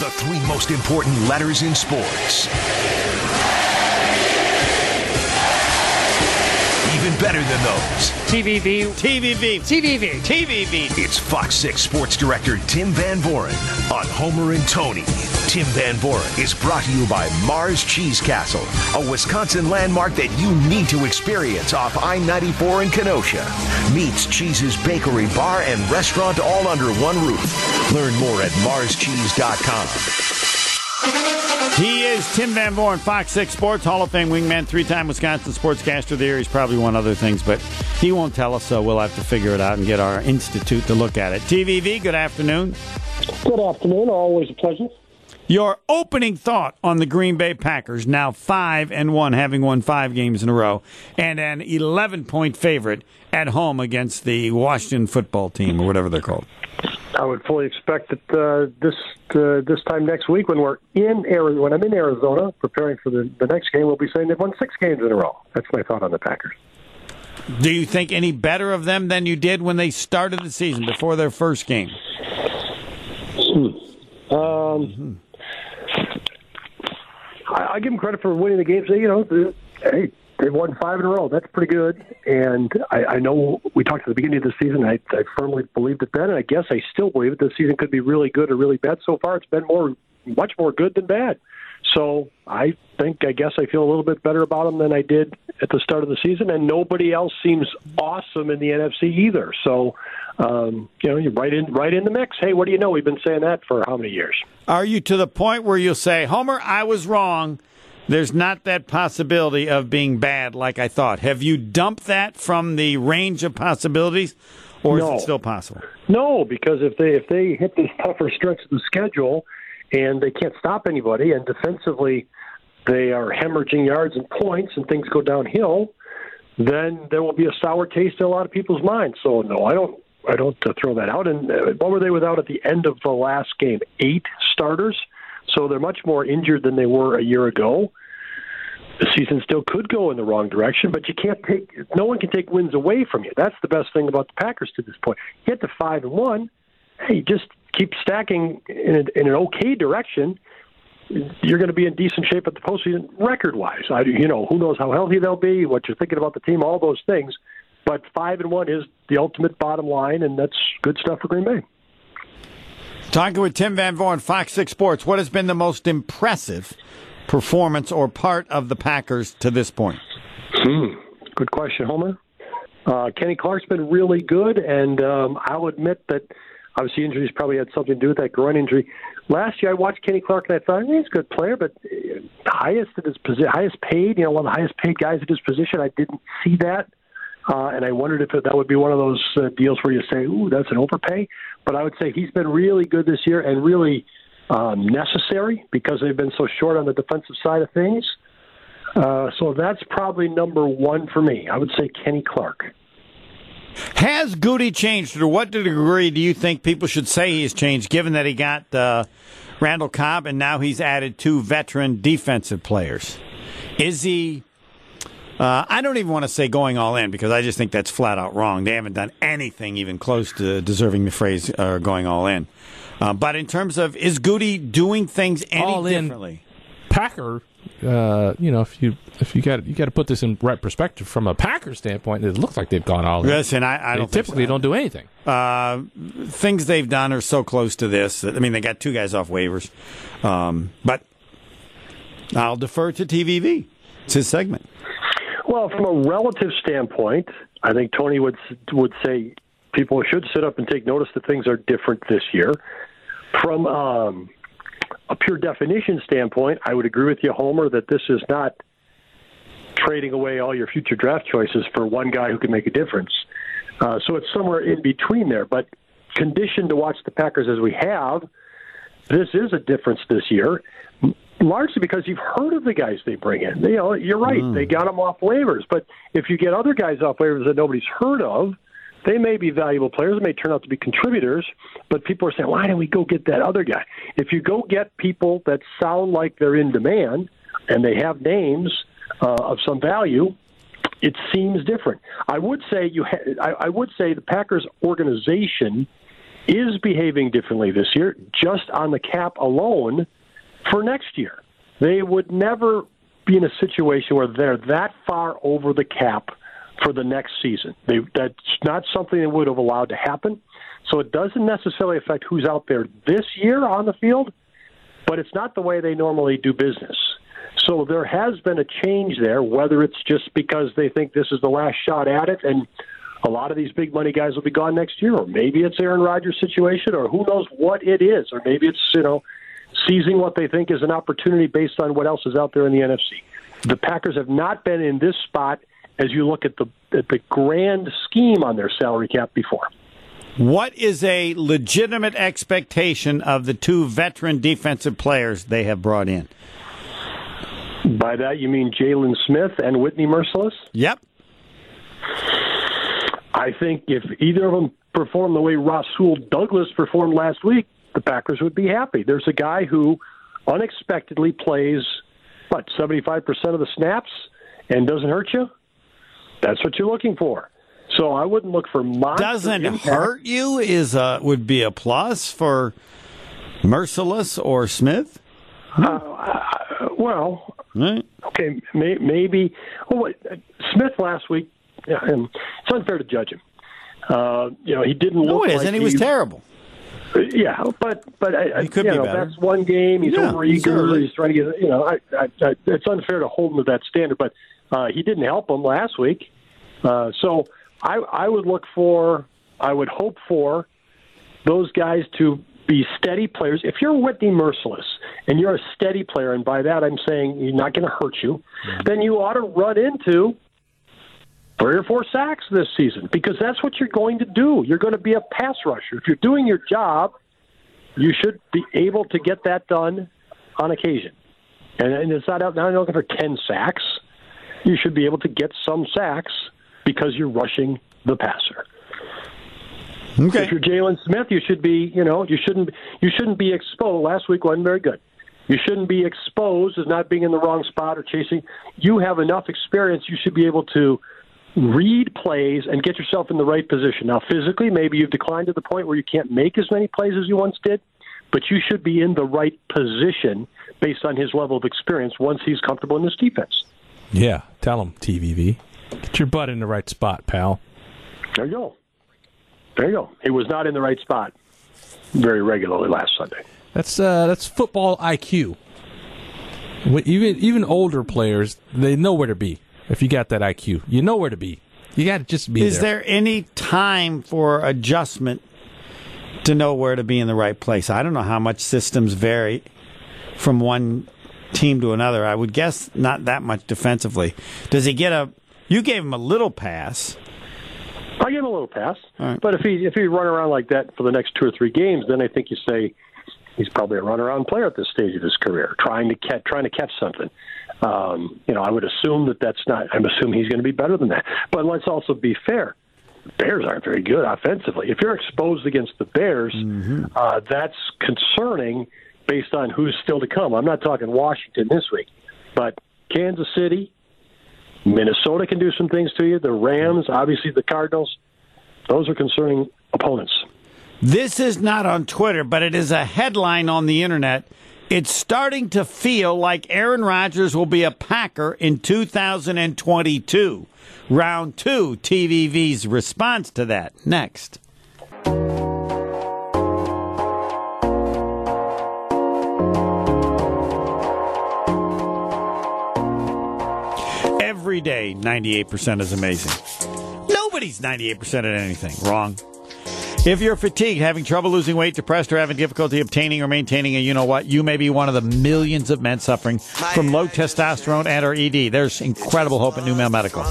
The three most important letters in sports. Even better than those. TVV. TVV. TVV. TVV. It's Fox 6 sports director Tim Van Vooren on Homer and Tony. Tim Van Vooren is brought to you by Mars Cheese Castle, a Wisconsin landmark that you need to experience off I 94 in Kenosha. Meets Cheese's Bakery, Bar, and Restaurant all under one roof. Learn more at marscheese.com. He is Tim Van Vooren, Fox 6 Sports, Hall of Fame wingman, three time Wisconsin sportscaster of the year. He's probably won other things, but he won't tell us, so we'll have to figure it out and get our institute to look at it. TVV, good afternoon. Good afternoon. Always a pleasure. Your opening thought on the Green Bay Packers, now 5 and 1, having won five games in a row, and an 11 point favorite at home against the Washington football team, or whatever they're called. I would fully expect that uh, this uh, this time next week, when we're in Arizona, when I'm in Arizona preparing for the, the next game, we'll be saying they've won six games in a row. That's my thought on the Packers. Do you think any better of them than you did when they started the season before their first game? Um, I, I give them credit for winning the games. You know, the, hey, they've won five in a row. That's pretty good. And I, I know we talked at the beginning of the season. I, I firmly believed it then, and I guess I still believe it. This season could be really good or really bad. So far, it's been more, much more good than bad. So I think, I guess I feel a little bit better about them than I did at the start of the season, and nobody else seems awesome in the NFC either. So, um, you know, you're right in, right in the mix. Hey, what do you know? We've been saying that for how many years? Are you to the point where you'll say, Homer, I was wrong? There's not that possibility of being bad like I thought. Have you dumped that from the range of possibilities, or No. is it still possible? No, because if they if they hit this tougher stretch of the schedule and they can't stop anybody, and defensively they are hemorrhaging yards and points, and things go downhill, then there will be a sour taste in a lot of people's minds. So no, I don't. I don't uh, throw that out. And uh, what were they without at the end of the last game? Eight starters. So they're much more injured than they were a year ago. The season still could go in the wrong direction, but you can't take. No one can take wins away from you. That's the best thing about the Packers to this point. Get to five and one. Hey, just keep stacking in, a, in an okay direction. You're going to be in decent shape at the postseason, record-wise. I, you know, who knows how healthy they'll be, what you're thinking about the team, all those things. But five and one is the ultimate bottom line, and that's good stuff for Green Bay. Talking with Tim Van Vooren, Fox 6 Sports, what has been the most impressive performance or part of the Packers to this point? Hmm. Good question, Homer. Uh, Kenny Clark's been really good, and um, I'll admit that obviously injuries probably had something to do with that groin injury. Last year, I watched Kenny Clark, and I thought "Eh, he's a good player, but uh, highest at his highest paid, you know, one of the highest paid guys at his position. I didn't see that, uh, and I wondered if that would be one of those uh, deals where you say, "Ooh, that's an overpay." But I would say he's been really good this year and really um, necessary because they've been so short on the defensive side of things. Uh, so that's probably number one for me. I would say Kenny Clark. Has Goody changed? To what degree do you think people should say he's changed, given that he got uh, Randall Cobb and now he's added two veteran defensive players? Is he. Uh, I don't even want to say going all in because I just think that's flat out wrong. They haven't done anything even close to deserving the phrase uh, going all in. Uh, but in terms of, is Goody doing things any All in. differently? Packer, uh, you know, if you if you got you got to put this in right perspective from a Packer standpoint, it looks like they've gone all in. Listen, I, I They don't typically so. don't do anything. Uh, things they've done are so close to this. that- I mean, they got two guys off waivers. Um, but I'll defer to TVV. It's his segment. Well, from a relative standpoint, I think Tony would would say people should sit up and take notice that things are different this year. From um, a pure definition standpoint, I would agree with you, Homer, that this is not trading away all your future draft choices for one guy who can make a difference. Uh, so it's somewhere in between there. But conditioned to watch the Packers as we have, this is a difference this year, largely because you've heard of the guys they bring in. You know, you're right; they got them off waivers. But if you get other guys off waivers that nobody's heard of, they may be valuable players. They may turn out to be contributors. But people are saying, "Why don't we go get that other guy?" If you go get people that sound like they're in demand and they have names uh, of some value, it seems different. I would say you. Ha- I, I would say the Packers organization is behaving differently this year, just on the cap alone for next year. They would never be in a situation where they're that far over the cap for the next season. They, that's not something they would have allowed to happen. So it doesn't necessarily affect who's out there this year on the field, but it's not the way they normally do business. So there has been a change there, whether it's just because they think this is the last shot at it and a lot of these big money guys will be gone next year, or maybe it's Aaron Rodgers' situation, or who knows what it is, or maybe it's, you know, seizing what they think is an opportunity based on what else is out there in the NFC. The Packers have not been in this spot as you look at the at the grand scheme on their salary cap before. What is a legitimate expectation of the two veteran defensive players they have brought in? By that you mean Jaylon Smith and Whitney Mercilus? Yep. I think if either of them perform the way Rasul Douglas performed last week, the Packers would be happy. There's a guy who unexpectedly plays what seventy five percent of the snaps and doesn't hurt you. That's what you're looking for. So I wouldn't look for monster Doesn't impact. hurt you is a would be a plus for Mercilus or Smith. Uh, well, Right. okay, may, maybe. Oh, wait, Smith last week. Yeah, it's unfair to judge him. Uh, you know, he didn't No, look it like isn't. He was terrible. Yeah, but but I, He could you be know, better. that's one game. He's Yeah, overeager. certainly. He's trying to get. You know, I, I, I, it's unfair to hold him to that standard. But uh, he didn't help him last week. Uh, so I I would look for. I would hope for those guys to be steady players. If you're Whitney Mercilus and you're a steady player, and by that I'm saying he's not going to hurt you, then you ought to run into three or four sacks this season because that's what you're going to do. You're going to be a pass rusher. If you're doing your job, you should be able to get that done on occasion. And, and it's not out now looking for 10 sacks. You should be able to get some sacks because you're rushing the passer. Okay. If you're Jaylon Smith, you should be, you know, you shouldn't you shouldn't be exposed. Last week wasn't very good. You shouldn't be exposed as not being in the wrong spot or chasing. You have enough experience. You should be able to read plays and get yourself in the right position. Now, physically, maybe you've declined to the point where you can't make as many plays as you once did, but you should be in the right position based on his level of experience once he's comfortable in this defense. Yeah, tell him TVV. Get your butt in the right spot, pal. There you go. There you go. He was not in the right spot very regularly last Sunday. That's uh, that's football IQ. Even even older players, they know where to be. If you got that IQ, you know where to be. You got to just be Is there any time for adjustment to know where to be in the right place? I don't know how much systems vary from one team to another. I would guess not that much defensively. Does he get a? You gave him a little pass. I give him a little pass, All right. but if he if he run around like that for the next two or three games, then I think you say he's probably a runaround player at this stage of his career, trying to catch trying to catch something. Um, you know, I would assume that that's not. I'm assuming he's going to be better than that. But let's also be fair. Bears aren't very good offensively. If you're exposed against the Bears, uh, that's concerning based on who's still to come. I'm not talking Washington this week, but Kansas City, Minnesota can do some things to you. The Rams, obviously the Cardinals, those are concerning opponents. This is not on Twitter, but it is a headline on the internet. It's starting to feel like Aaron Rodgers will be a Packer in 2022. Round two, TVV's response to that. Next. Every day, 98% is amazing. Nobody's 98% at anything. Wrong. If you're fatigued, having trouble losing weight, depressed, or having difficulty obtaining or maintaining a you know what, you may be one of the millions of men suffering from low testosterone and or ED. There's incredible hope at New Male Medical.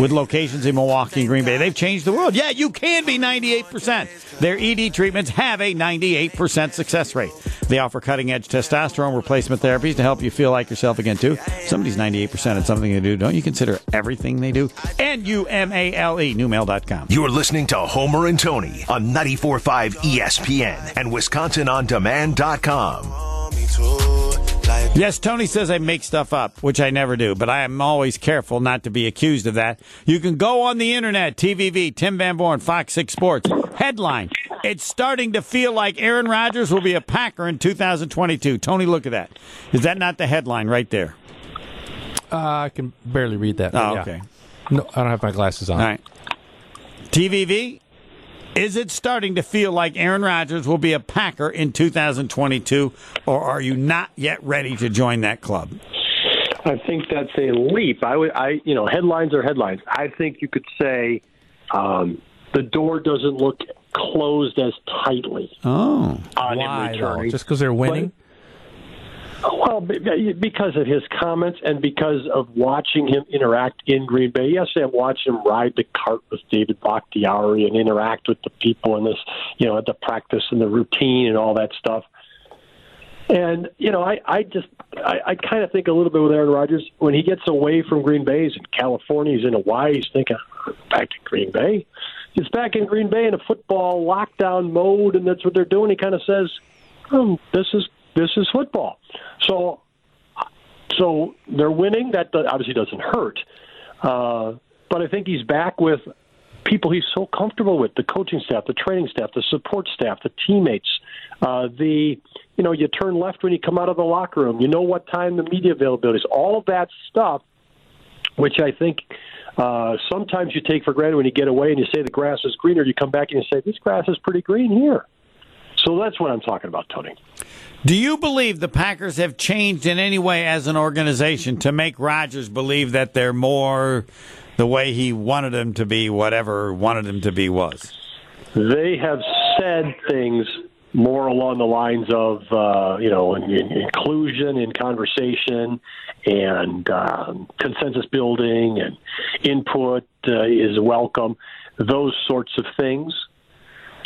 With locations in Milwaukee and Green Bay, they've changed the world. Yeah, you can be 98%. Their ED treatments have a 98% success rate. They offer cutting edge testosterone replacement therapies to help you feel like yourself again, too. If somebody's 98% at something they do. Don't you consider everything they do? N U M A L E, numale.com. You're listening to Homer and Tony on 94.5 ESPN and WisconsinOnDemand.com. Yes, Tony says I make stuff up, which I never do, but I am always careful not to be accused of that. You can go on the internet, TVV, Tim Van Vooren, Fox 6 Sports. Headline It's starting to feel like Aaron Rodgers will be a Packer in 2022. Tony, look at that. Is that not the headline right there? Uh, I can barely read that. Oh, yeah. okay. No, I don't have my glasses on. All right. TVV, is it starting to feel like Aaron Rodgers will be a Packer in 2022, or are you not yet ready to join that club? I think that's a leap. I would, I, you know, headlines are headlines. I think you could say um, the door doesn't look closed as tightly Oh. on Why him though? Just because they're winning? Well, because of his comments and because of watching him interact in Green Bay. Yesterday, I watched him ride the cart with David Bakhtiari and interact with the people in this, you know, at the practice and the routine and all that stuff. And you know, I, I just, I, I kind of think a little bit with Aaron Rodgers when he gets away from Green Bay. He's in California. He's in Hawaii. He's thinking back to Green Bay. He's back in Green Bay in a football lockdown mode, and that's what they're doing. He kind of says, um, "This is this is football." So, so they're winning. That obviously doesn't hurt, uh, but I think he's back with people he's so comfortable with: the coaching staff, the training staff, the support staff, the teammates. Uh, the you know, you turn left when you come out of the locker room. You know what time the media availability is. All of that stuff, which I think uh, sometimes you take for granted when you get away and you say the grass is greener. You come back and you say this grass is pretty green here. So that's what I'm talking about, Tony. Do you believe the Packers have changed in any way as an organization to make Rodgers believe that they're more the way he wanted them to be, whatever wanted them to be was? they have said things more along the lines of uh, you know in, in inclusion in conversation and um, consensus building and input uh, is welcome those sorts of things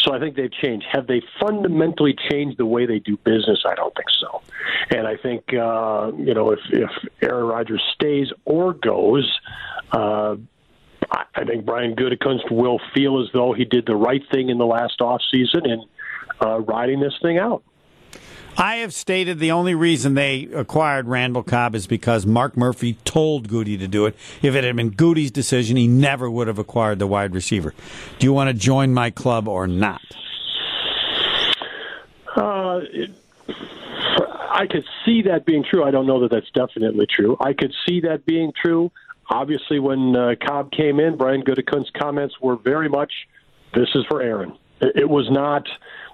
so I think they've changed. Have they fundamentally changed the way they do business? I don't think so. And I think uh, you know if if Aaron Rodgers stays or goes, uh, I think Brian Gutekunst will feel as though he did the right thing in the last off season and uh, riding this thing out. I have stated the only reason they acquired Randall Cobb is because Mark Murphy told Goody to do it. If it had been Goody's decision, he never would have acquired the wide receiver. Do you want to join my club or not? Uh, it, I could see that being true. I don't know that that's definitely true. I could see that being true. Obviously, when uh, Cobb came in, Brian Gutekunst's comments were very much, "This is for Aaron." It, it was not.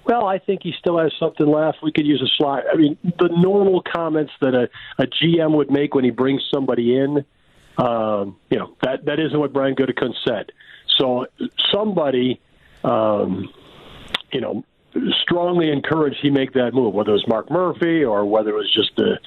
Well, I think he still has something left. We could use a slot. I mean, the normal comments that a, a GM would make when he brings somebody in. Um, you know that that isn't what Brian Gutekunst said. So somebody, um, you know, strongly encouraged he make that move, whether it was Mark Murphy or whether it was just the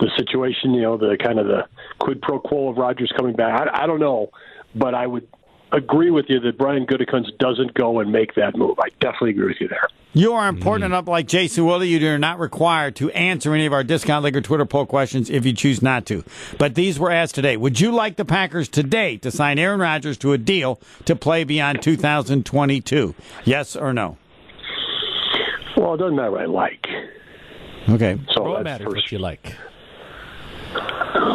the situation, you know, the kind of the quid pro quo of Rodgers coming back. I, I don't know, but I would agree with you that Brian Gutekunst doesn't go and make that move. I definitely agree with you there. You are important enough, like Jason Wilde. You are not required to answer any of our Discount Liquor Twitter poll questions if you choose not to. But these were asked today. Would you like the Packers today to sign Aaron Rodgers to a deal to play beyond 2022? Yes or no? Well, it doesn't matter what I like. Okay. So What that's matters first. what you like?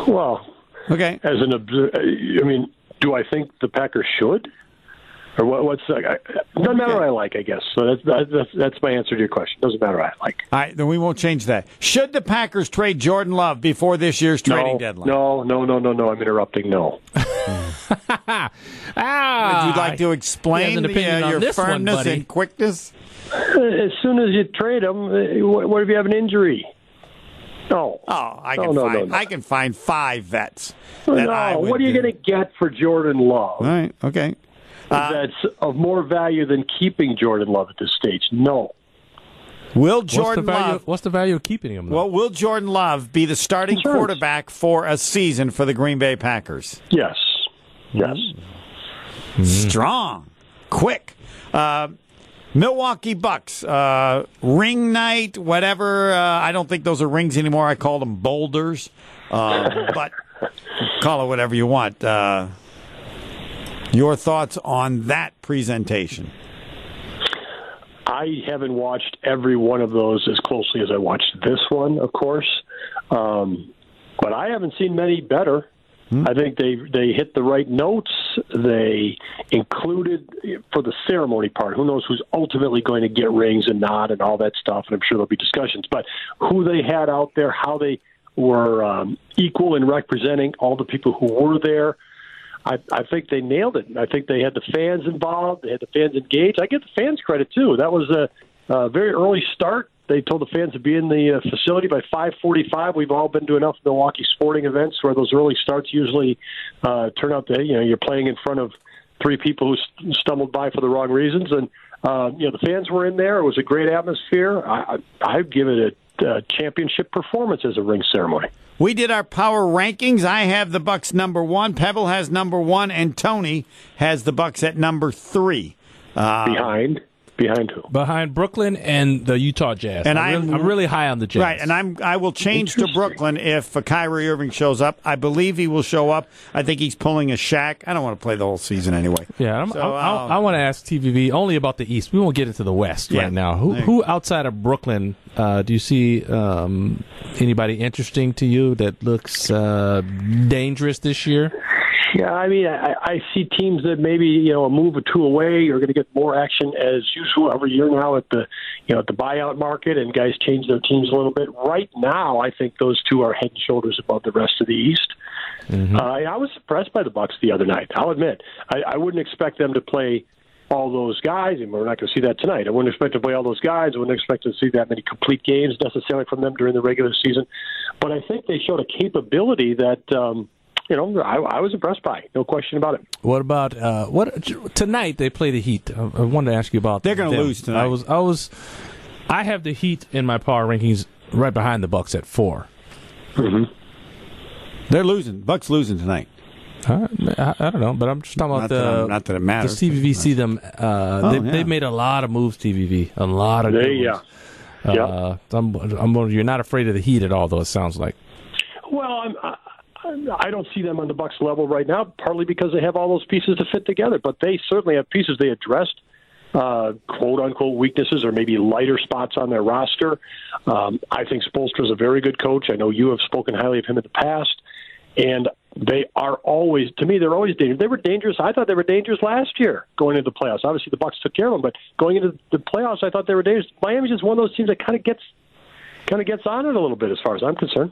Well, Okay. as an observer, I mean, do I think the Packers should? Or what, what's the, I, it doesn't matter what I like, I guess. So that's, that's that's my answer to your question. Doesn't matter what I like. All right, then we won't change that. Should the Packers trade Jordan Love before this year's trading no, deadline? no, no, no, no, no. I'm interrupting. No. Ah, Would you like to explain an the, uh, your this one, firmness and quickness? As soon as you trade them, uh, what, what if you have an injury? No. Oh, I can no, no, find no. I can find five vets. That I no. would What are you do. going to get for Jordan Love All right, okay. Uh, that's of more value than keeping Jordan Love at this stage? No. Will what's Jordan value? Love? What's the value of keeping him? Though? Well, will Jordan Love be the starting Insurance. quarterback for a season for the Green Bay Packers? Yes. Yes. Strong, quick. Uh, Milwaukee Bucks, uh, ring night, whatever. Uh, I don't think those are rings anymore. I call them boulders. Uh, but call it whatever you want. Uh, your thoughts on that presentation? I haven't watched every one of those as closely as I watched this one, of course. Um, but I haven't seen many better. I think they they hit the right notes. They included for the ceremony part. Who knows who's ultimately going to get rings and not and all that stuff. And I'm sure there'll be discussions. But who they had out there, how they were um, equal in representing all the people who were there. I, I think they nailed it. I think they had the fans involved. They had the fans engaged. I give the fans credit too. That was a, a very early start they told the fans to be in the uh, facility by 5:45. We've all been to enough Milwaukee sporting events where those early starts usually uh, turn out that you know you're playing in front of three people who stumbled by for the wrong reasons, and uh, you know the fans were in there. It was a great atmosphere. I, I'd give it a, a championship performance as a ring ceremony. We did our power rankings. I have the Bucks number one. Pebble has number one, and Tony has the Bucks at number three. Uh, Behind. Behind who? Behind Brooklyn and the Utah Jazz. And I'm, I'm, really, I'm really high on the Jazz. Right, and I'm I will change to Brooklyn if uh, Kyrie Irving shows up. I believe he will show up. I think he's pulling a Shaq. I don't want to play the whole season anyway. Yeah, so, I, I, I, want to ask TVV only about the East. We won't get into the West yeah. right now. Who, who outside of Brooklyn uh, do you see um, anybody interesting to you that looks uh, dangerous this year? Yeah, I mean, I, I see teams that maybe you know a move or two away are going to get more action as usual every year now at the you know at the buyout market, and guys change their teams a little bit. Right now, I think those two are head and shoulders above the rest of the East. Mm-hmm. Uh, I was impressed by the Bucks the other night. I'll admit, I, I wouldn't expect them to play all those guys, and we're not going to see that tonight. I wouldn't expect to play all those guys. I wouldn't expect to see that many complete games necessarily from them during the regular season. But I think they showed a capability that. Um, you know, I, I was impressed by. No question about it. What about uh, what tonight? They play the Heat. I, I wanted to ask you about. They're going to lose tonight. I was, I was, I have the Heat in my power rankings right behind the Bucks at 4 mm-hmm. They're losing. Bucks losing tonight. I, I, don't know, but I'm just talking about not the that not that it matters. The TVV see them. Uh, oh, they, yeah. They've made a lot of moves. TVV, a lot of. They, yeah. Uh, yeah. I'm, I'm, you're not afraid of the Heat at all, though. It sounds like. Well, I'm, I don't see them on the Bucks level right now, partly because they have all those pieces to fit together. But they certainly have pieces they addressed, uh, quote unquote weaknesses or maybe lighter spots on their roster. Um, I think Spoelstra is a very good coach. I know you have spoken highly of him in the past, and they are always to me they're always dangerous. They were dangerous. I thought they were dangerous last year going into the playoffs. Obviously, the Bucks took care of them, but going into the playoffs, I thought they were dangerous. Miami's just one of those teams that kind of gets kind of gets on it a little bit, as far as I'm concerned.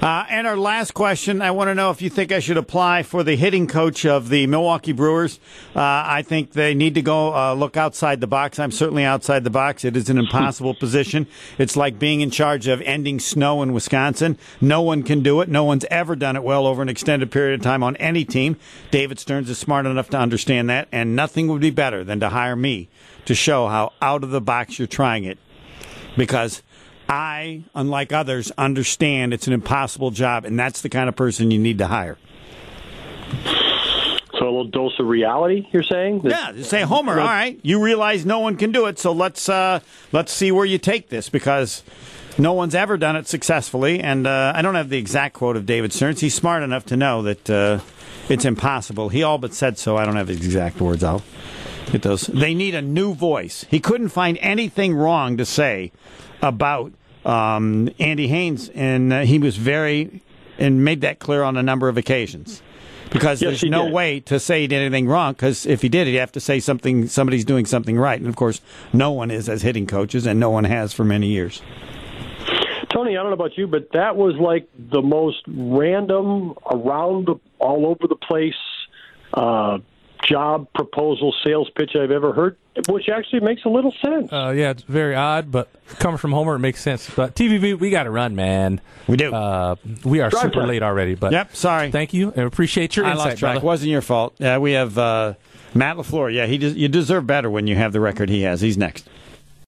Uh, and our last question I want to know if you think I should apply for the hitting coach of the Milwaukee Brewers. Uh, I think they need to go uh, look outside the box. I'm certainly outside the box. It is an impossible position. It's like being in charge of ending snow in Wisconsin. No one can do it. No one's ever done it well over an extended period of time on any team. David Stearns is smart enough to understand that, and nothing would be better than to hire me to show how out of the box you're trying it. Because I, unlike others, understand it's an impossible job, and that's the kind of person you need to hire. So a little dose of reality, you're saying? Yeah, say Homer. All right, you realize no one can do it, so let's uh, let's see where you take this because no one's ever done it successfully. And uh, I don't have the exact quote of David Stearns. He's smart enough to know that uh, it's impossible. He all but said so. I don't have his exact words. I'll get those. They need a new voice. He couldn't find anything wrong to say about um, Andy Haynes, and uh, he was very and made that clear on a number of occasions. Because yes, there's no did. way to say he did anything wrong. Because if he did, he'd have to say something. Somebody's doing something right, and of course, no one is as hitting coaches, and no one has for many years. Tony, I don't know about you, but that was like the most random, around the, all over the place uh, job proposal sales pitch I've ever heard, which actually makes a little sense. Uh, yeah, it's very odd, but coming from Homer, it makes sense. But TVV, we got to run, man. We do. Uh, we are Drive super time. late already, but yep. Sorry. Thank you, and appreciate your I insight, lost track. brother. Wasn't your fault. Yeah, we have uh, Matt Lafleur. Yeah, he des- you deserve better when you have the record he has. He's next.